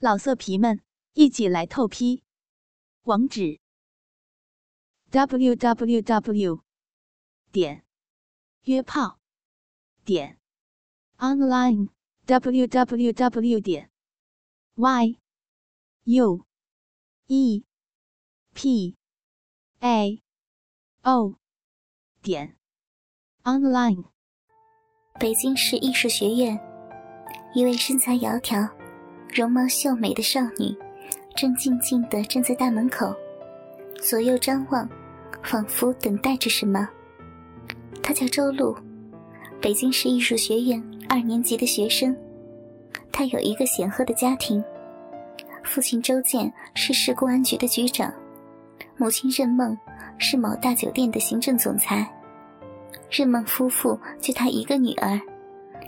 老色皮们，一起来透批！网址：w w w 点约炮点 online w w w 点 y u e p a o 点 online。北京市艺术学院，一位身材窈窕。容貌秀美的少女，正静静地站在大门口，左右张望，仿佛等待着什么。她叫周露，北京市艺术学院二年级的学生。她有一个显赫的家庭，父亲周建是市公安局的局长，母亲任梦是某大酒店的行政总裁。任梦夫妇就她一个女儿，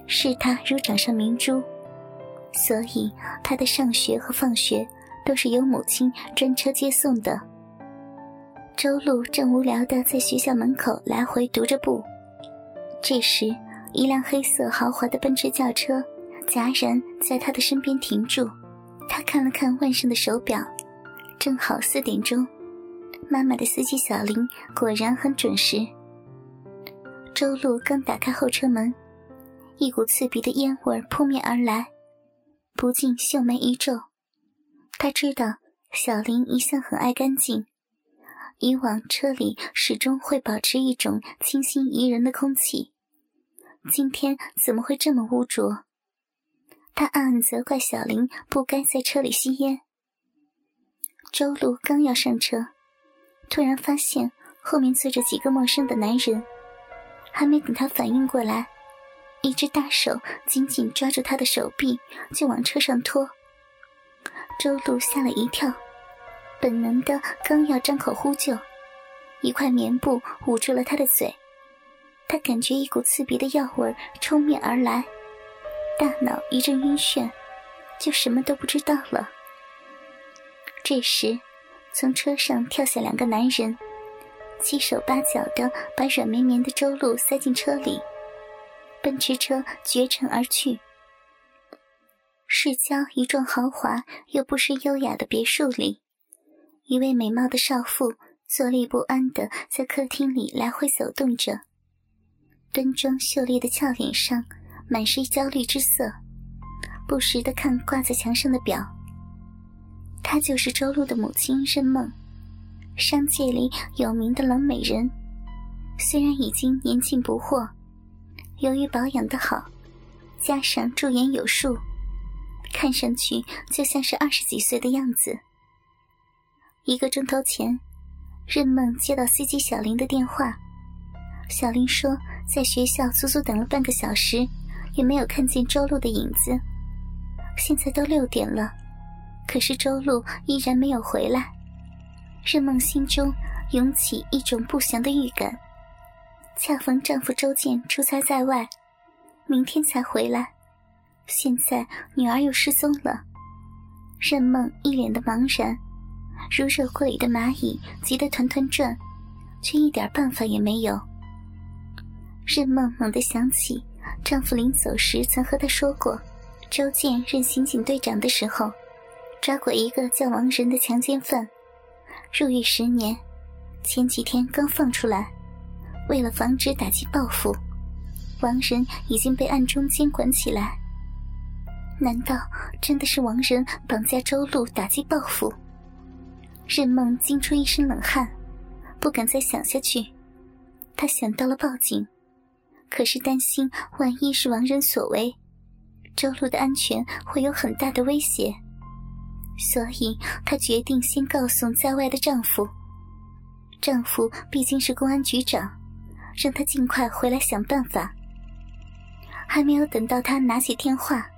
视她如掌上明珠。所以，他的上学和放学都是由母亲专车接送的。周路正无聊的在学校门口来回踱着步，这时，一辆黑色豪华的奔驰轿车戛然在他的身边停住。他看了看腕上的手表，正好四点钟。妈妈的司机小林果然很准时。周路刚打开后车门，一股刺鼻的烟味扑面而来。不禁秀眉一皱，他知道小林一向很爱干净，以往车里始终会保持一种清新宜人的空气，今天怎么会这么污浊？他暗暗责怪小林不该在车里吸烟。周路刚要上车，突然发现后面坐着几个陌生的男人，还没等他反应过来。一只大手紧紧抓住他的手臂，就往车上拖。周路吓了一跳，本能的刚要张口呼救，一块棉布捂住了他的嘴。他感觉一股刺鼻的药味冲面而来，大脑一阵晕眩，就什么都不知道了。这时，从车上跳下两个男人，七手八脚的把软绵绵的周路塞进车里。奔驰车绝尘而去。市郊一幢豪华又不失优雅的别墅里，一位美貌的少妇坐立不安的在客厅里来回走动着，端庄秀丽的俏脸上满是焦虑之色，不时的看挂在墙上的表。她就是周露的母亲任梦，商界里有名的冷美人，虽然已经年近不惑。由于保养的好，加上驻颜有术，看上去就像是二十几岁的样子。一个钟头前，任梦接到司机小林的电话，小林说在学校足足等了半个小时，也没有看见周露的影子。现在都六点了，可是周露依然没有回来。任梦心中涌起一种不祥的预感。恰逢丈夫周建出差在外，明天才回来。现在女儿又失踪了，任梦一脸的茫然，如热锅里的蚂蚁，急得团团转，却一点办法也没有。任梦猛地想起，丈夫临走时曾和她说过，周建任刑警队长的时候，抓过一个叫王仁的强奸犯，入狱十年，前几天刚放出来。为了防止打击报复，王仁已经被暗中监管起来。难道真的是王仁绑架周露打击报复？任梦惊出一身冷汗，不敢再想下去。她想到了报警，可是担心万一是王仁所为，周露的安全会有很大的威胁，所以她决定先告诉在外的丈夫。丈夫毕竟是公安局长。让他尽快回来想办法。还没有等到他拿起电话，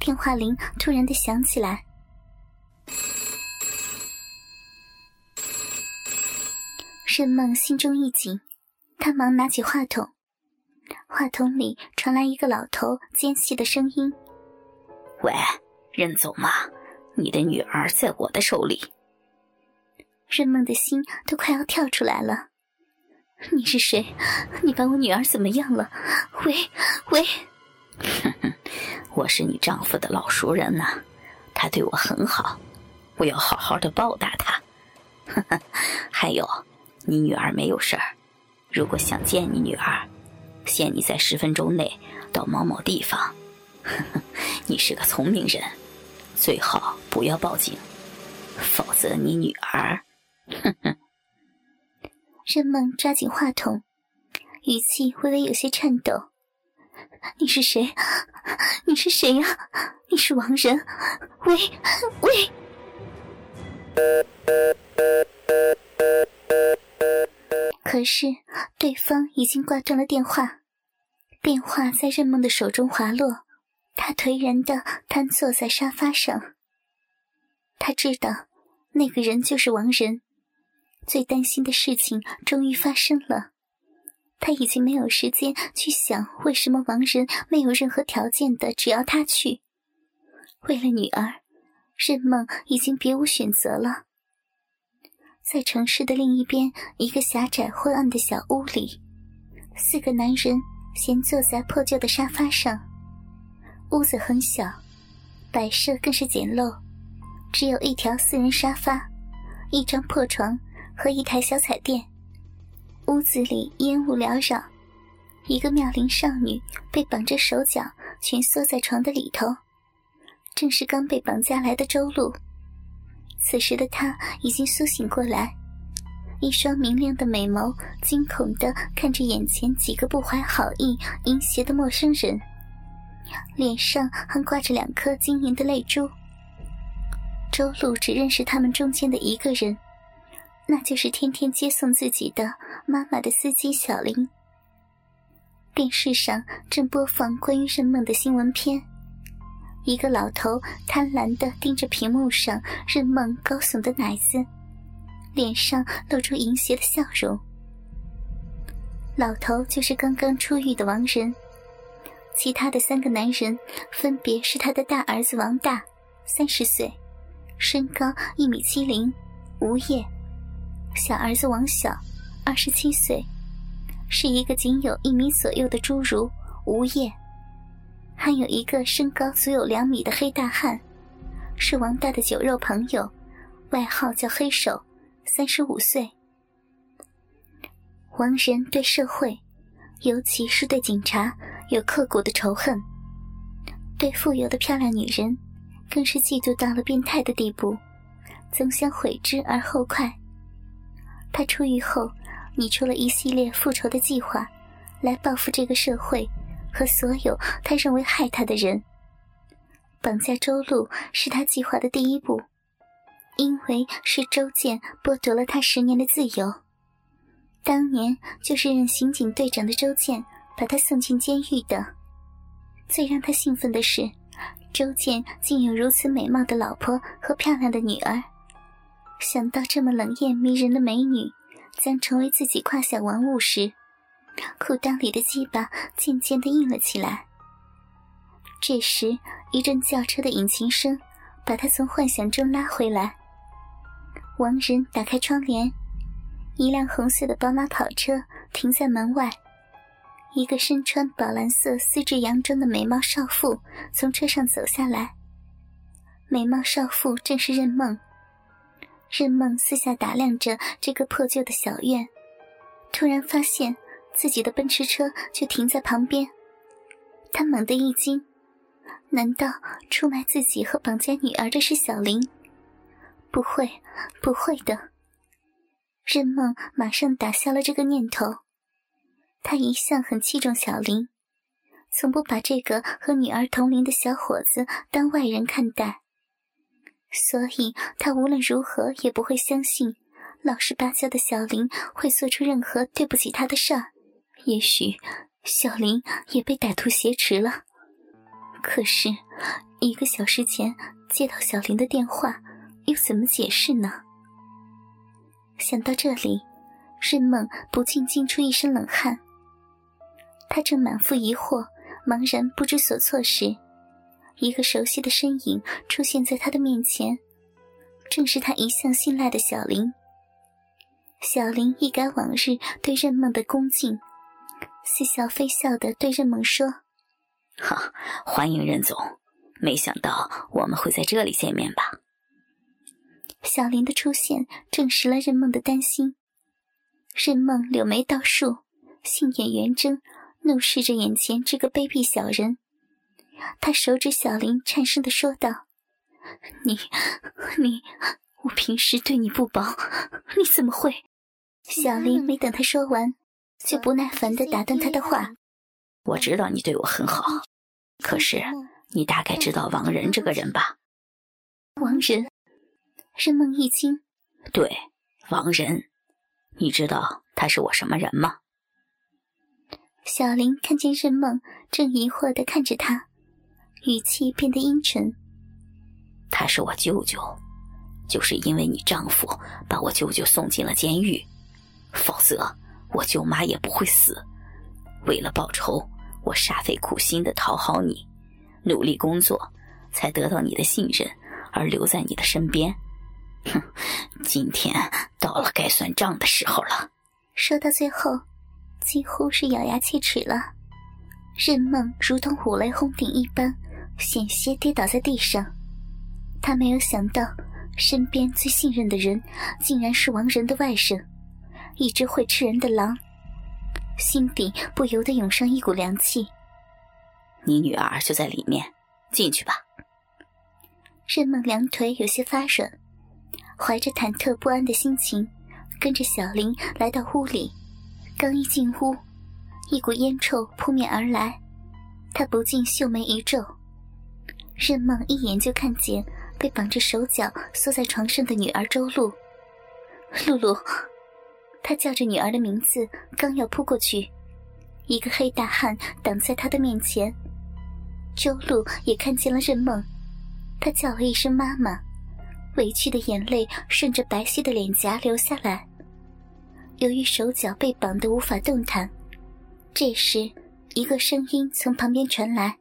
电话铃突然的响起来。任梦心中一紧，他忙拿起话筒，话筒里传来一个老头尖细的声音：“喂，任总吗？你的女儿在我的手里。”任梦的心都快要跳出来了。你是谁？你把我女儿怎么样了？喂喂！我是你丈夫的老熟人呐，他对我很好，我要好好的报答他。还有，你女儿没有事儿，如果想见你女儿，限你在十分钟内到某某地方。你是个聪明人，最好不要报警，否则你女儿……任梦抓紧话筒，语气微微有些颤抖：“你是谁？你是谁呀？你是王仁？喂喂！”可是对方已经挂断了电话，电话在任梦的手中滑落，他颓然的瘫坐在沙发上。他知道那个人就是王仁，最担心的事情终于发生了。他已经没有时间去想为什么王仁没有任何条件的只要他去。为了女儿，任梦已经别无选择了。在城市的另一边，一个狭窄昏暗的小屋里，四个男人闲坐在破旧的沙发上。屋子很小，摆设更是简陋，只有一条四人沙发、一张破床和一台小彩电。屋子里烟雾缭绕，一个妙龄少女被绑着手脚，蜷缩在床的里头，正是刚被绑架来的周露。此时的他已经苏醒过来，一双明亮的美眸惊恐地看着眼前几个不怀好意、淫邪的陌生人，脸上还挂着两颗晶莹的泪珠。周露只认识他们中间的一个人，那就是天天接送自己的妈妈的司机小林。电视上正播放关于任梦的新闻片。一个老头贪婪地盯着屏幕上任梦高耸的奶子，脸上露出淫邪的笑容。老头就是刚刚出狱的王仁，其他的三个男人分别是他的大儿子王大，三十岁，身高一米七零，无业；小儿子王小，二十七岁，是一个仅有一米左右的侏儒，无业。还有一个身高足有两米的黑大汉，是王大的酒肉朋友，外号叫黑手，三十五岁。王仁对社会，尤其是对警察，有刻骨的仇恨，对富有的漂亮女人，更是嫉妒到了变态的地步，总想悔之而后快。他出狱后，拟出了一系列复仇的计划，来报复这个社会。和所有他认为害他的人，绑架周露是他计划的第一步，因为是周建剥夺了他十年的自由。当年就是任刑警队长的周建把他送进监狱的。最让他兴奋的是，周建竟有如此美貌的老婆和漂亮的女儿。想到这么冷艳迷人的美女将成为自己胯下玩物时，裤裆里的鸡巴渐渐的硬了起来。这时，一阵轿车的引擎声把他从幻想中拉回来。王仁打开窗帘，一辆红色的宝马跑车停在门外，一个身穿宝蓝色丝质洋装的美貌少妇从车上走下来。美貌少妇正是任梦。任梦四下打量着这个破旧的小院，突然发现。自己的奔驰车却停在旁边，他猛地一惊，难道出卖自己和绑架女儿的是小林？不会，不会的。任梦马上打消了这个念头。他一向很器重小林，从不把这个和女儿同龄的小伙子当外人看待，所以他无论如何也不会相信老实巴交的小林会做出任何对不起他的事儿。也许小林也被歹徒挟持了，可是一个小时前接到小林的电话，又怎么解释呢？想到这里，任梦不禁惊出一身冷汗。他正满腹疑惑、茫然不知所措时，一个熟悉的身影出现在他的面前，正是他一向信赖的小林。小林一改往日对任梦的恭敬。似笑非笑的对任梦说：“哈，欢迎任总，没想到我们会在这里见面吧？小林的出现证实了任梦的担心。任梦柳眉倒竖，杏眼圆睁，怒视着眼前这个卑鄙小人。他手指小林，颤声的说道：“你，你，我平时对你不薄，你怎么会？”小林没等他说完，就不耐烦的打断他的话：“我知道你对我很好，可是你大概知道王仁这个人吧？”王仁。任梦一惊，对，王仁，你知道他是我什么人吗？小林看见任梦正疑惑的看着他，语气变得阴沉。他是我舅舅，就是因为你丈夫把我舅舅送进了监狱，否则我舅妈也不会死。为了报仇，我煞费苦心的讨好你，努力工作，才得到你的信任，而留在你的身边。哼，今天到了该算账的时候了。说到最后，几乎是咬牙切齿了。任梦如同五雷轰顶一般，险些跌倒在地上。他没有想到，身边最信任的人，竟然是王仁的外甥，一只会吃人的狼。心底不由得涌上一股凉气。你女儿就在里面，进去吧。任梦两腿有些发软。怀着忐忑不安的心情，跟着小林来到屋里。刚一进屋，一股烟臭扑面而来，他不禁秀眉一皱。任梦一眼就看见被绑着手脚缩在床上的女儿周露。露露，他叫着女儿的名字，刚要扑过去，一个黑大汉挡在他的面前。周露也看见了任梦，她叫了一声“妈妈”。委屈的眼泪顺着白皙的脸颊流下来。由于手脚被绑得无法动弹，这时一个声音从旁边传来：“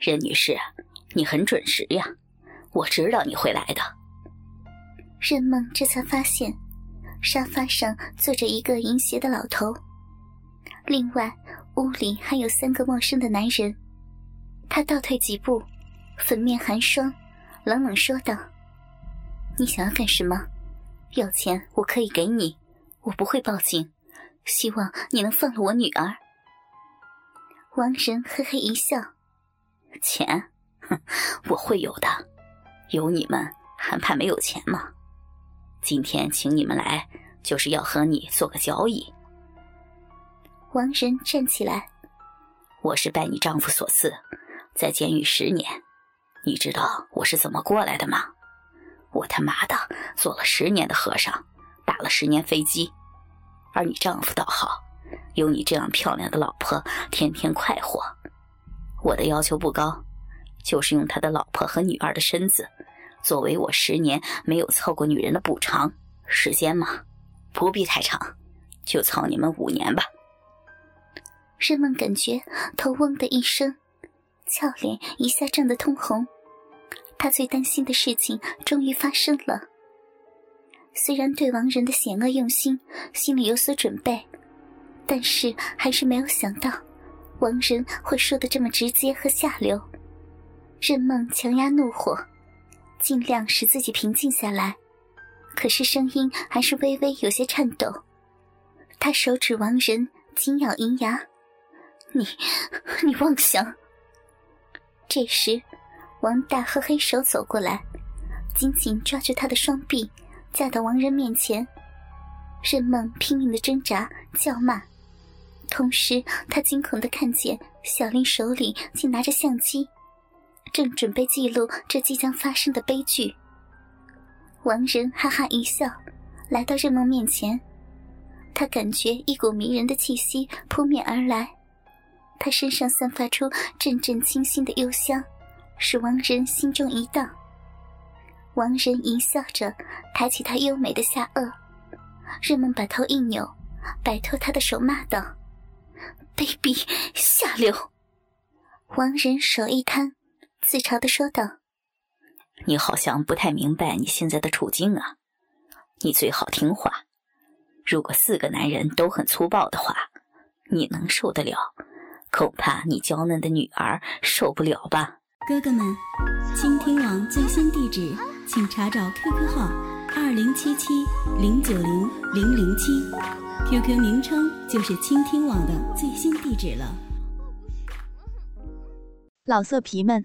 任女士，你很准时呀，我知道你会来的。”任梦这才发现，沙发上坐着一个淫邪的老头，另外屋里还有三个陌生的男人。他倒退几步，粉面寒霜，冷冷说道。你想要干什么？要钱我可以给你，我不会报警。希望你能放了我女儿。王仁嘿嘿一笑：“钱，哼 我会有的。有你们还怕没有钱吗？今天请你们来，就是要和你做个交易。”王仁站起来：“我是拜你丈夫所赐，在监狱十年。你知道我是怎么过来的吗？”我他妈的做了十年的和尚，打了十年飞机，而你丈夫倒好，有你这样漂亮的老婆，天天快活。我的要求不高，就是用他的老婆和女儿的身子，作为我十年没有操过女人的补偿。时间嘛，不必太长，就操你们五年吧。任梦感觉头嗡的一声，俏脸一下涨得通红。他最担心的事情终于发生了。虽然对王仁的险恶用心心里有所准备，但是还是没有想到王仁会说的这么直接和下流。任梦强压怒火，尽量使自己平静下来，可是声音还是微微有些颤抖。他手指王仁，紧咬银牙：“你，你妄想！”这时。王大和黑手走过来，紧紧抓住他的双臂，架到王仁面前。任梦拼命的挣扎、叫骂，同时他惊恐的看见小林手里竟拿着相机，正准备记录这即将发生的悲剧。王仁哈哈一笑，来到任梦面前，他感觉一股迷人的气息扑面而来，他身上散发出阵阵清新的幽香。使王仁心中一荡。王仁淫笑着抬起他优美的下颚，任梦把头一扭，摆脱他的手，骂道：“卑鄙下流！”王仁手一摊，自嘲的说道：“你好像不太明白你现在的处境啊！你最好听话。如果四个男人都很粗暴的话，你能受得了？恐怕你娇嫩的女儿受不了吧。”哥哥们，倾听网最新地址，请查找 QQ 号二零七七零九零零零七，QQ 名称就是倾听网的最新地址了。老色皮们，